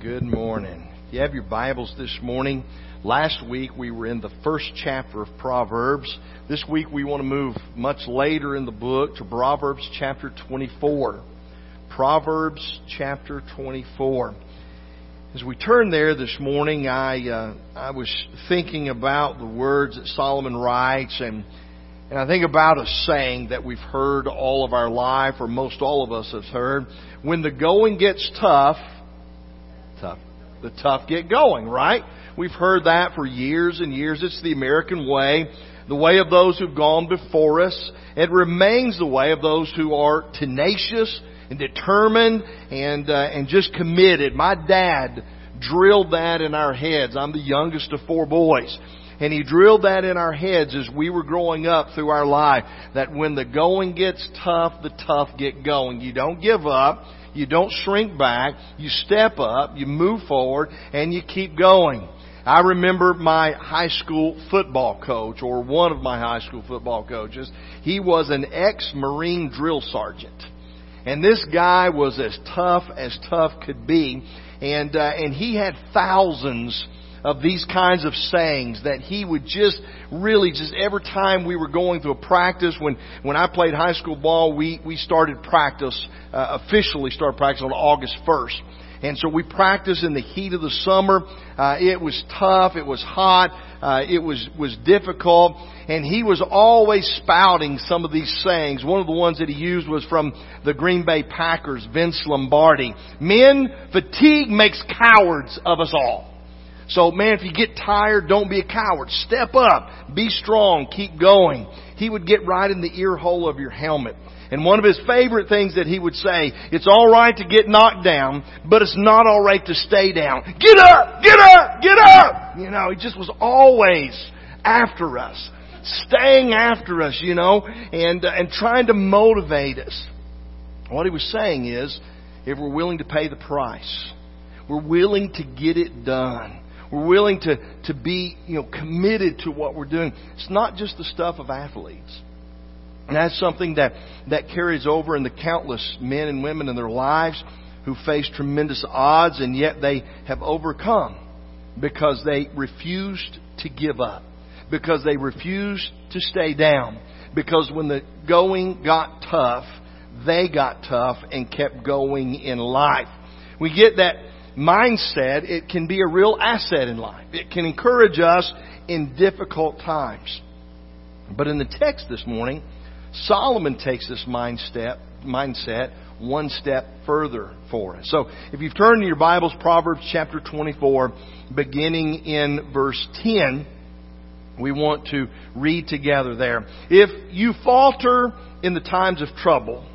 Good morning. If you have your Bibles this morning, last week we were in the first chapter of Proverbs. This week we want to move much later in the book to Proverbs chapter 24. Proverbs chapter 24. As we turn there this morning, I uh, I was thinking about the words that Solomon writes, and and I think about a saying that we've heard all of our life, or most all of us have heard: when the going gets tough, tough. The tough get going, right? We've heard that for years and years. It's the American way, the way of those who've gone before us. It remains the way of those who are tenacious and determined and uh, and just committed. My dad drilled that in our heads. I'm the youngest of four boys. And he drilled that in our heads as we were growing up through our life. That when the going gets tough, the tough get going. You don't give up. You don't shrink back. You step up. You move forward and you keep going. I remember my high school football coach, or one of my high school football coaches. He was an ex-Marine drill sergeant. And this guy was as tough as tough could be. And, uh, and he had thousands of these kinds of sayings that he would just really just every time we were going through a practice when when I played high school ball we we started practice uh, officially started practice on August 1st and so we practiced in the heat of the summer. Uh, it was tough it was hot uh, it was was difficult. And he was always spouting some of these sayings. One of the ones that he used was from the Green Bay Packers Vince Lombardi. Men fatigue makes cowards of us all so man, if you get tired, don't be a coward. Step up. Be strong. Keep going. He would get right in the ear hole of your helmet. And one of his favorite things that he would say, it's alright to get knocked down, but it's not alright to stay down. Get up! Get up! Get up! You know, he just was always after us. Staying after us, you know, and, uh, and trying to motivate us. What he was saying is, if we're willing to pay the price, we're willing to get it done, we're willing to, to be, you know, committed to what we're doing. It's not just the stuff of athletes. And that's something that, that carries over in the countless men and women in their lives who face tremendous odds and yet they have overcome because they refused to give up. Because they refused to stay down. Because when the going got tough, they got tough and kept going in life. We get that mindset, it can be a real asset in life. It can encourage us in difficult times. But in the text this morning, Solomon takes this mindset, mindset one step further for us. So if you've turned to your Bibles, Proverbs chapter 24, beginning in verse 10, we want to read together there. If you falter in the times of trouble,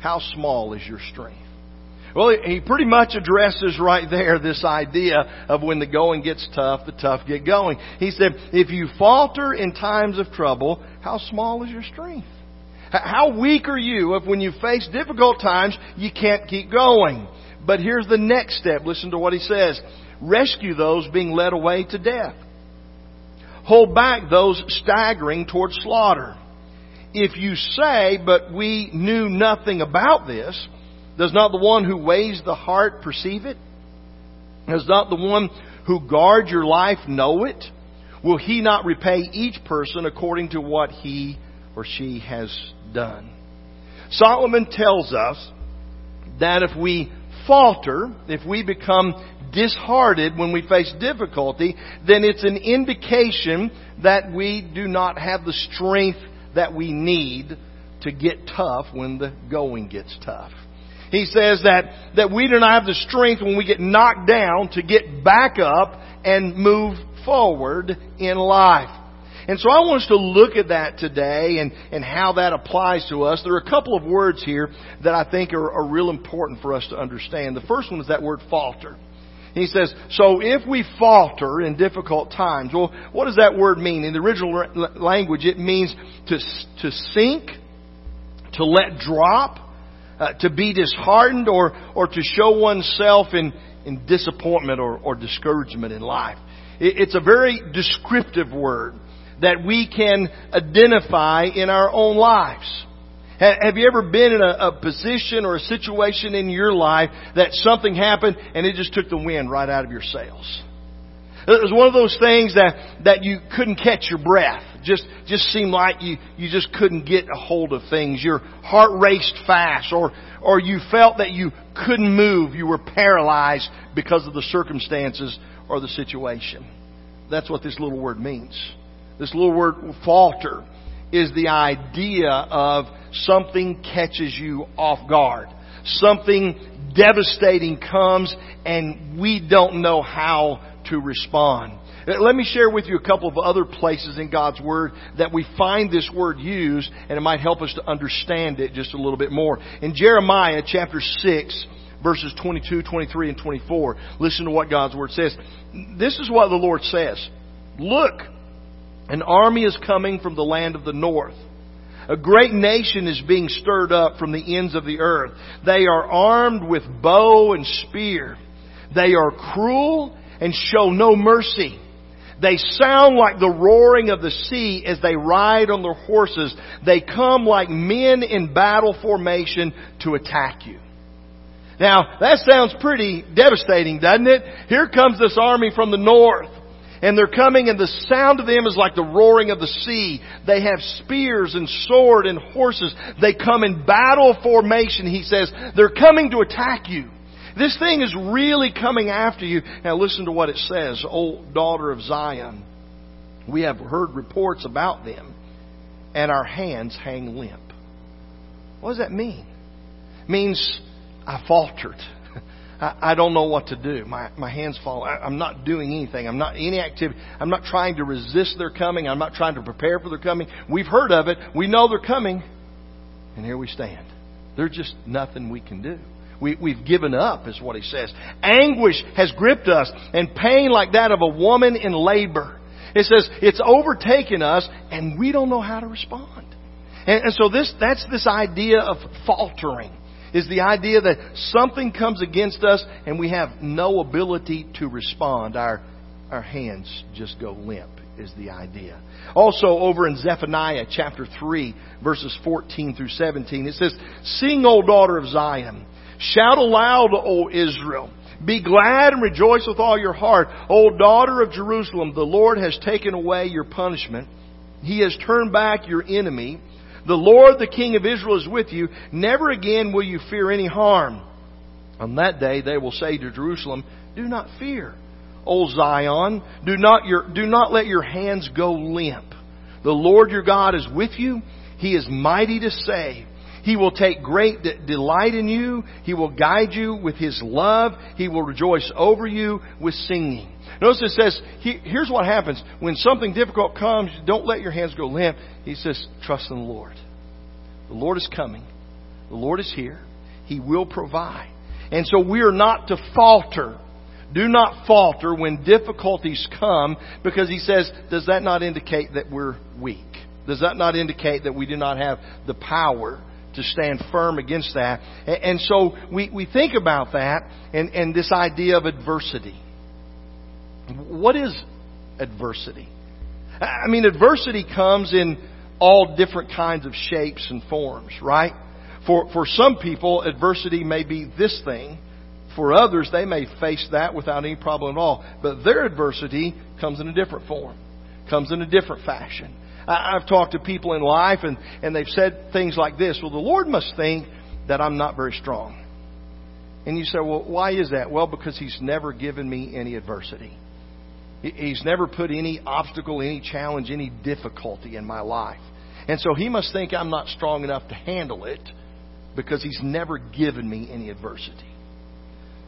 how small is your strength? Well, he pretty much addresses right there this idea of when the going gets tough, the tough get going. He said, if you falter in times of trouble, how small is your strength? How weak are you if when you face difficult times, you can't keep going? But here's the next step. Listen to what he says. Rescue those being led away to death. Hold back those staggering toward slaughter. If you say, but we knew nothing about this, does not the one who weighs the heart perceive it? Does not the one who guards your life know it? Will he not repay each person according to what he or she has done? Solomon tells us that if we falter, if we become disheartened when we face difficulty, then it's an indication that we do not have the strength that we need to get tough when the going gets tough. He says that, that we do not have the strength when we get knocked down to get back up and move forward in life. And so I want us to look at that today and, and how that applies to us. There are a couple of words here that I think are, are real important for us to understand. The first one is that word falter. He says, so if we falter in difficult times, well, what does that word mean? In the original language, it means to, to sink, to let drop, uh, to be disheartened or, or to show oneself in, in disappointment or, or discouragement in life. It, it's a very descriptive word that we can identify in our own lives. Have you ever been in a, a, position or a situation in your life that something happened and it just took the wind right out of your sails? It was one of those things that, that you couldn't catch your breath. Just, just seemed like you, you just couldn't get a hold of things. Your heart raced fast or, or you felt that you couldn't move. You were paralyzed because of the circumstances or the situation. That's what this little word means. This little word falter is the idea of something catches you off guard. Something devastating comes and we don't know how to respond. Uh, let me share with you a couple of other places in God's Word that we find this word used, and it might help us to understand it just a little bit more. In Jeremiah chapter 6, verses 22, 23, and 24, listen to what God's Word says. This is what the Lord says. Look, an army is coming from the land of the north. A great nation is being stirred up from the ends of the earth. They are armed with bow and spear. They are cruel and show no mercy. They sound like the roaring of the sea as they ride on their horses. They come like men in battle formation to attack you. Now, that sounds pretty devastating, doesn't it? Here comes this army from the north. And they're coming and the sound of them is like the roaring of the sea. They have spears and sword and horses. They come in battle formation, he says. They're coming to attack you. This thing is really coming after you. Now listen to what it says, O daughter of Zion. We have heard reports about them, and our hands hang limp. What does that mean? It means I faltered. I, don't know what to do. My, my hands fall. I, I'm not doing anything. I'm not any activity. I'm not trying to resist their coming. I'm not trying to prepare for their coming. We've heard of it. We know they're coming. And here we stand. There's just nothing we can do. We, we've given up, is what he says. Anguish has gripped us, and pain like that of a woman in labor. It says it's overtaken us, and we don't know how to respond. And, and so this, that's this idea of faltering. Is the idea that something comes against us and we have no ability to respond. Our, our hands just go limp is the idea. Also over in Zephaniah chapter 3 verses 14 through 17 it says, Sing, O daughter of Zion. Shout aloud, O Israel. Be glad and rejoice with all your heart. O daughter of Jerusalem, the Lord has taken away your punishment. He has turned back your enemy. The Lord, the King of Israel, is with you. Never again will you fear any harm. On that day they will say to Jerusalem, Do not fear. O Zion, do not, your, do not let your hands go limp. The Lord your God is with you. He is mighty to save. He will take great delight in you. He will guide you with His love. He will rejoice over you with singing. Notice it says, here's what happens. When something difficult comes, don't let your hands go limp. He says, trust in the Lord. The Lord is coming. The Lord is here. He will provide. And so we are not to falter. Do not falter when difficulties come because he says, does that not indicate that we're weak? Does that not indicate that we do not have the power to stand firm against that. And so we, we think about that and, and this idea of adversity. What is adversity? I mean, adversity comes in all different kinds of shapes and forms, right? For, for some people, adversity may be this thing. For others, they may face that without any problem at all. But their adversity comes in a different form, comes in a different fashion. I've talked to people in life and, and they've said things like this. Well, the Lord must think that I'm not very strong. And you say, well, why is that? Well, because He's never given me any adversity. He's never put any obstacle, any challenge, any difficulty in my life. And so He must think I'm not strong enough to handle it because He's never given me any adversity.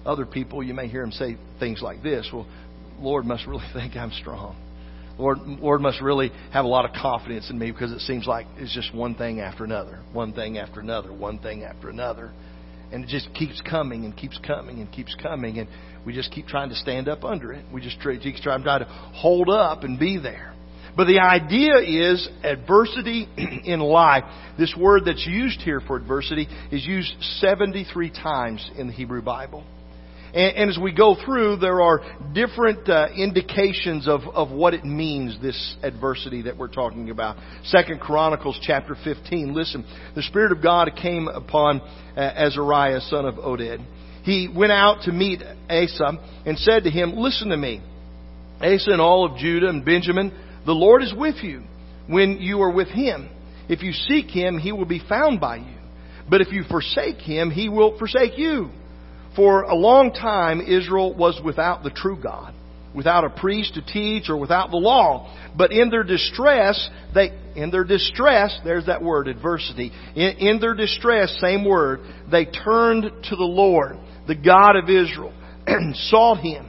Other people, you may hear them say things like this Well, Lord must really think I'm strong. Lord, Lord must really have a lot of confidence in me because it seems like it's just one thing after another, one thing after another, one thing after another. And it just keeps coming and keeps coming and keeps coming. And we just keep trying to stand up under it. We just try, keep trying to hold up and be there. But the idea is adversity in life. This word that's used here for adversity is used 73 times in the Hebrew Bible. And, and as we go through, there are different uh, indications of, of what it means, this adversity that we're talking about. Second Chronicles chapter 15. Listen, the Spirit of God came upon uh, Azariah, son of Oded. He went out to meet Asa and said to him, Listen to me, Asa and all of Judah and Benjamin, the Lord is with you when you are with him. If you seek him, he will be found by you. But if you forsake him, he will forsake you. For a long time, Israel was without the true God, without a priest to teach or without the law. But in their distress, they, in their distress, there's that word, adversity. In, in their distress, same word, they turned to the Lord, the God of Israel, and sought him.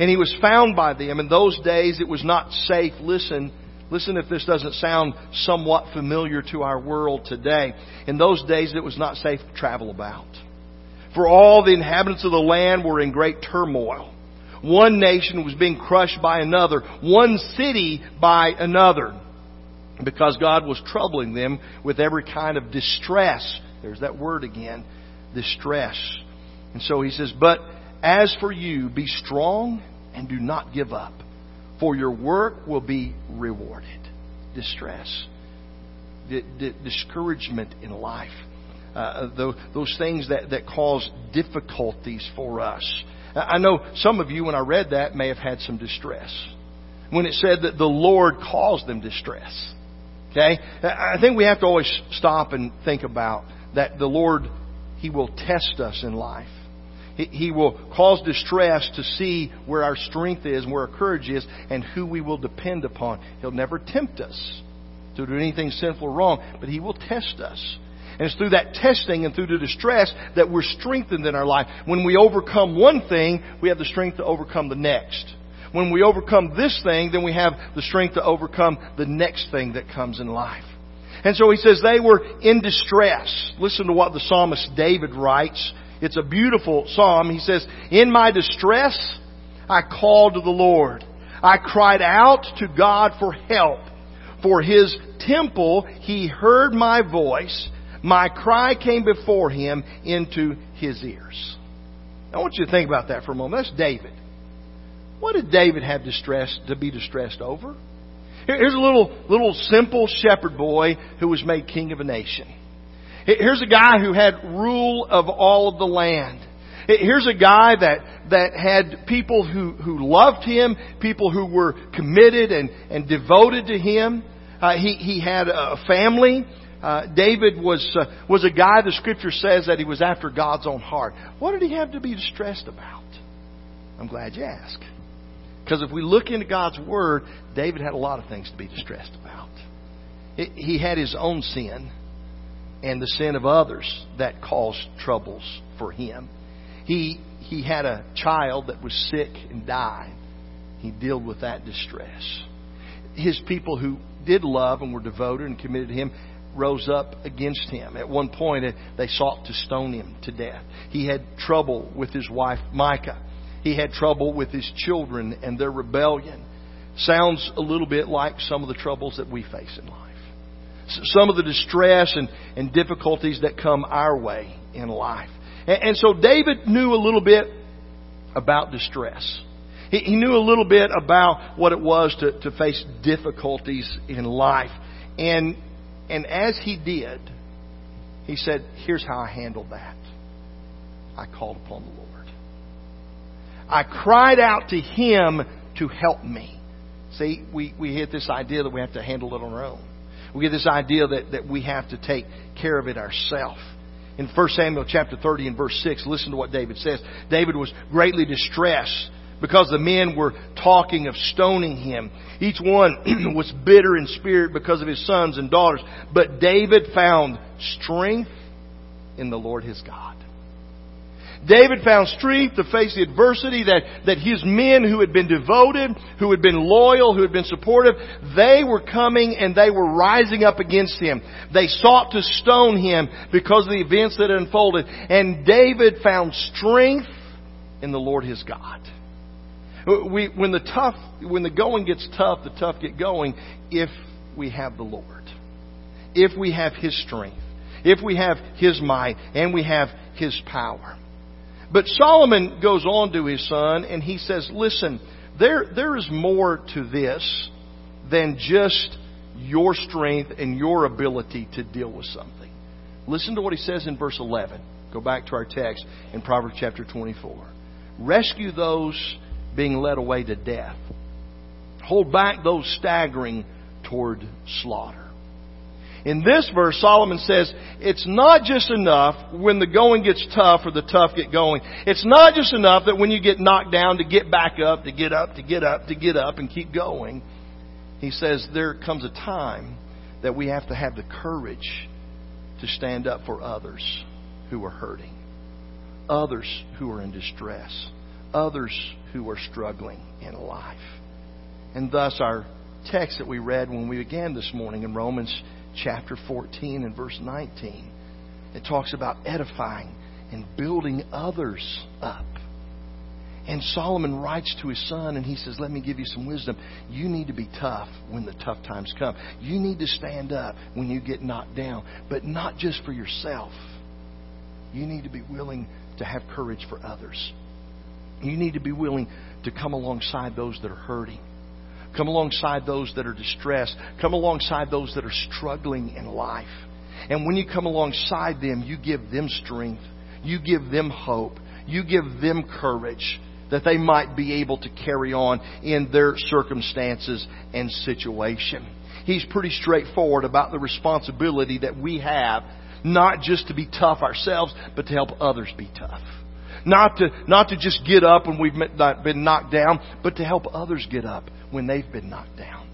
And he was found by them. In those days, it was not safe. Listen, listen if this doesn't sound somewhat familiar to our world today. In those days, it was not safe to travel about. For all the inhabitants of the land were in great turmoil. One nation was being crushed by another, one city by another, because God was troubling them with every kind of distress. There's that word again, distress. And so he says, But as for you, be strong and do not give up, for your work will be rewarded. Distress, discouragement in life uh, those things that, that cause difficulties for us. I know some of you, when I read that, may have had some distress. When it said that the Lord caused them distress. Okay? I think we have to always stop and think about that the Lord, He will test us in life. He will cause distress to see where our strength is and where our courage is and who we will depend upon. He'll never tempt us to do anything sinful or wrong, but He will test us. And it's through that testing and through the distress that we're strengthened in our life. When we overcome one thing, we have the strength to overcome the next. When we overcome this thing, then we have the strength to overcome the next thing that comes in life. And so he says they were in distress. Listen to what the psalmist David writes. It's a beautiful psalm. He says, In my distress, I called to the Lord. I cried out to God for help. For his temple, he heard my voice. My cry came before him into his ears. I want you to think about that for a moment. That's David. What did David have distress to be distressed over? Here's a little little simple shepherd boy who was made king of a nation. Here's a guy who had rule of all of the land. Here's a guy that, that had people who, who loved him, people who were committed and, and devoted to him. Uh, he, he had a family uh, David was uh, was a guy. The Scripture says that he was after God's own heart. What did he have to be distressed about? I'm glad you asked. Because if we look into God's Word, David had a lot of things to be distressed about. It, he had his own sin and the sin of others that caused troubles for him. He he had a child that was sick and died. He dealt with that distress. His people who did love and were devoted and committed to him rose up against him. At one point, eh, they sought to stone him to death. He had trouble with his wife, Michal. He had trouble with his children and their rebellion. Sounds a little bit like some of the troubles that we face in life. Some of the distress and, and difficulties that come our way in life. And, and so David knew a little bit about distress. He, he knew a little bit about what it was to, to face difficulties in life. And and as he did, he said, Here's how I handled that. I called upon the Lord. I cried out to him to help me. See, we, we hit this idea that we have to handle it on our own. We get this idea that, that we have to take care of it ourselves. In 1 Samuel chapter 30 and verse 6, listen to what David says. David was greatly distressed because the men were talking of stoning him. Each one was bitter in spirit because of his sons and daughters. But David found strength in the Lord his God. David found strength to face the adversity that, that his men who had been devoted, who had been loyal, who had been supportive, they were coming and they were rising up against him. They sought to stone him because of the events that unfolded. And David found strength in the Lord his God. We, when the tough, when the going gets tough, the tough get going if we have the Lord. If we have His strength. If we have His might and we have His power. But Solomon goes on to his son and he says, listen, there, there is more to this than just your strength and your ability to deal with something. Listen to what he says in verse 11. Go back to our text in Proverbs chapter 24. Rescue those being led away to death. Hold back those staggering toward slaughter. In this verse, Solomon says, it's not just enough when the going gets tough or the tough get going. It's not just enough that when you get knocked down to get back up, to get up, to get up, to get up and keep going. He says there comes a time that we have to have the courage to stand up for others who are hurting, others who are in distress, others who are struggling in life. And thus, our text that we read when we began this morning in Romans chapter 14 and verse 19, it talks about edifying and building others up. And Solomon writes to his son and he says, Let me give you some wisdom. You need to be tough when the tough times come. You need to stand up when you get knocked down, but not just for yourself. You need to be willing to have courage for others. You need to be willing to come alongside those that are hurting. Come alongside those that are distressed. Come alongside those that are struggling in life. And when you come alongside them, you give them strength. You give them hope. You give them courage that they might be able to carry on in their circumstances and situation. He's pretty straightforward about the responsibility that we have, not just to be tough ourselves, but to help others be tough. Not to, not to just get up when we've been knocked down, but to help others get up when they've been knocked down.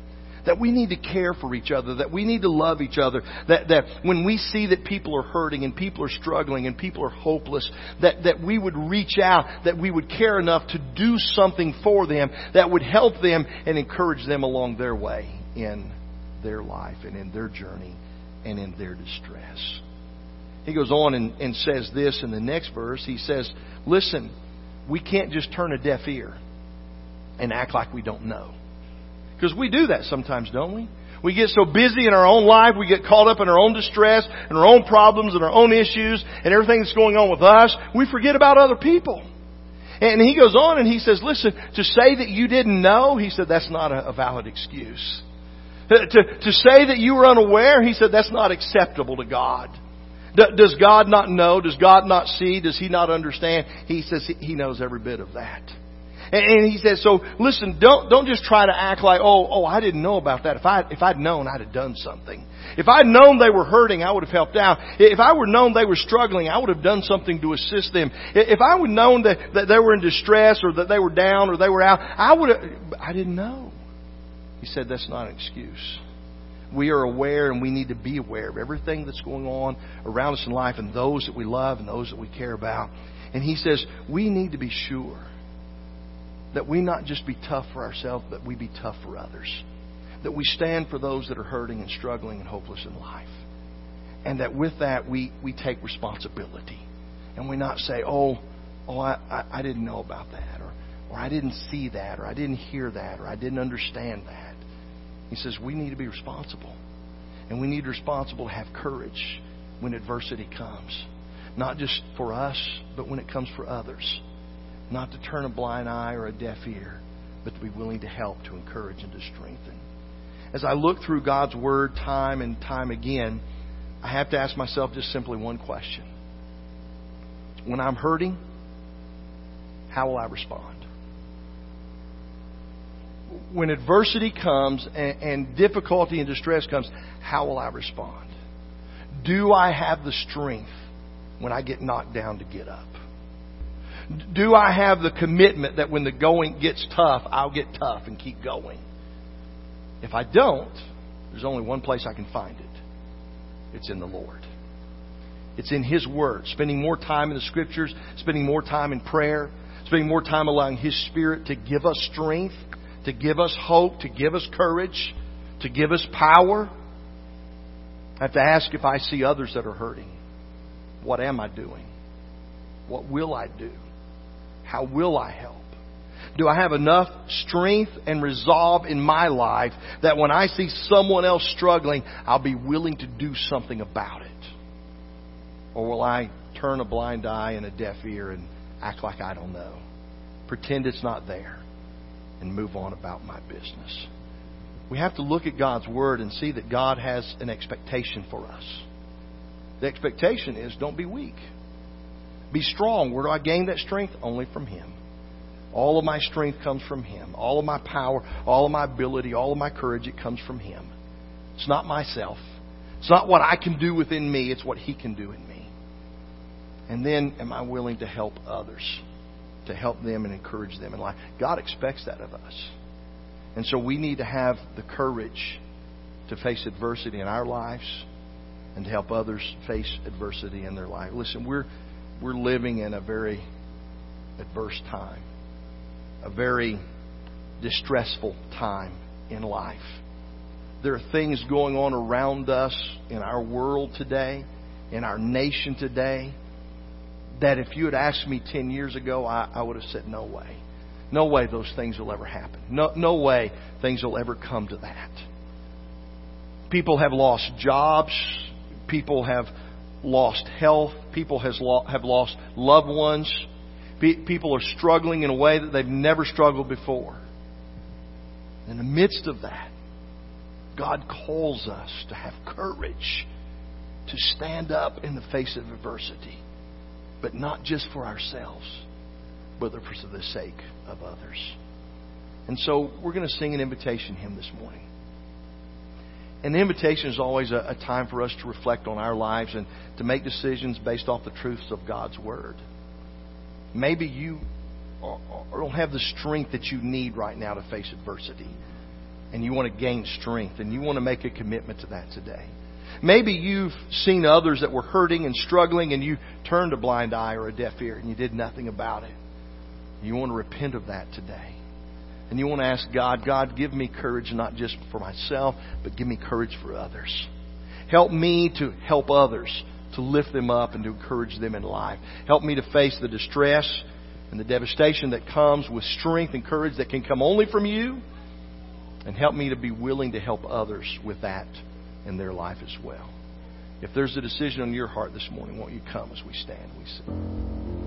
That we need to care for each other, that we need to love each other, that, that when we see that people are hurting and people are struggling and people are hopeless, that, that we would reach out, that we would care enough to do something for them that would help them and encourage them along their way in their life and in their journey and in their distress. He goes on and, and says this in the next verse. He says, Listen, we can't just turn a deaf ear and act like we don't know. Because we do that sometimes, don't we? We get so busy in our own life, we get caught up in our own distress and our own problems and our own issues and everything that's going on with us, we forget about other people. And he goes on and he says, listen, to say that you didn't know, he said, that's not a, valid excuse. Uh, to, to say that you were unaware, he said, that's not acceptable to God. Does God not know? Does God not see? Does He not understand? He says He knows every bit of that. And he says, so listen, don't, don't just try to act like, oh, oh, I didn't know about that. If I, if I'd known, I'd have done something. If I'd known they were hurting, I would have helped out. If I were known they were struggling, I would have done something to assist them. If I would known that, that they were in distress or that they were down or they were out, I would have, I didn't know. He said, that's not an excuse. We are aware and we need to be aware of everything that's going on around us in life and those that we love and those that we care about. And he says, we need to be sure that we not just be tough for ourselves, but we be tough for others. That we stand for those that are hurting and struggling and hopeless in life. And that with that, we, we take responsibility. And we not say, oh, oh I, I, I didn't know about that, or, or I didn't see that, or I didn't hear that, or I didn't understand that. He says we need to be responsible. And we need responsible to have courage when adversity comes. Not just for us, but when it comes for others. Not to turn a blind eye or a deaf ear, but to be willing to help, to encourage, and to strengthen. As I look through God's Word time and time again, I have to ask myself just simply one question. When I'm hurting, how will I respond? When adversity comes and, and difficulty and distress comes, how will I respond? Do I have the strength when I get knocked down to get up? Do I have the commitment that when the going gets tough, I'll get tough and keep going? If I don't, there's only one place I can find it. It's in the Lord. It's in His Word. Spending more time in the Scriptures, spending more time in prayer, spending more time allowing His Spirit to give us strength, to give us hope, to give us courage, to give us power. I have to ask if I see others that are hurting. What am I doing? What will I do? How will I help? Do I have enough strength and resolve in my life that when I see someone else struggling, I'll be willing to do something about it? Or will I turn a blind eye and a deaf ear and act like I don't know, pretend it's not there, and move on about my business. We have to look at God's Word and see that God has an expectation for us. The expectation is don't be weak. Be strong. Where do I gain that strength? Only from Him. All of my strength comes from Him. All of my power, all of my ability, all of my courage, it comes from Him. It's not myself. It's not what I can do within me, it's what He can do in me. And then, am I willing to help others? To help them and encourage them in life? God expects that of us. And so we need to have the courage to face adversity in our lives and to help others face adversity in their life. Listen, we're we're living in a very adverse time, a very distressful time in life. There are things going on around us in our world today, in our nation today, that if you had asked me 10 years ago, I, I would have said, no way. No way those things will ever happen. No, no way things will ever come to that. People have lost jobs. People have lost health. People has lo- have lost loved ones. Pe- people are struggling in a way that they've never struggled before. In the midst of that, God calls us to have courage to stand up in the face of adversity, but not just for ourselves, but for the sake of others. And so we're going to sing an invitation hymn this morning. And the invitation is always a, a, time for us to reflect on our lives and to make decisions based off the truths of God's Word. Maybe you don't have the strength that you need right now to face adversity. And you want to gain strength and you want to make a commitment to that today. Maybe you've seen others that were hurting and struggling and you turned a blind eye or a deaf ear and you did nothing about it. You want to repent of that today. And you want to ask God, God, give me courage not just for myself, but give me courage for others. Help me to help others, to lift them up and to encourage them in life. Help me to face the distress and the devastation that comes with strength and courage that can come only from you. And help me to be willing to help others with that in their life as well. If there's a decision on your heart this morning, won't you come as we stand? We sing.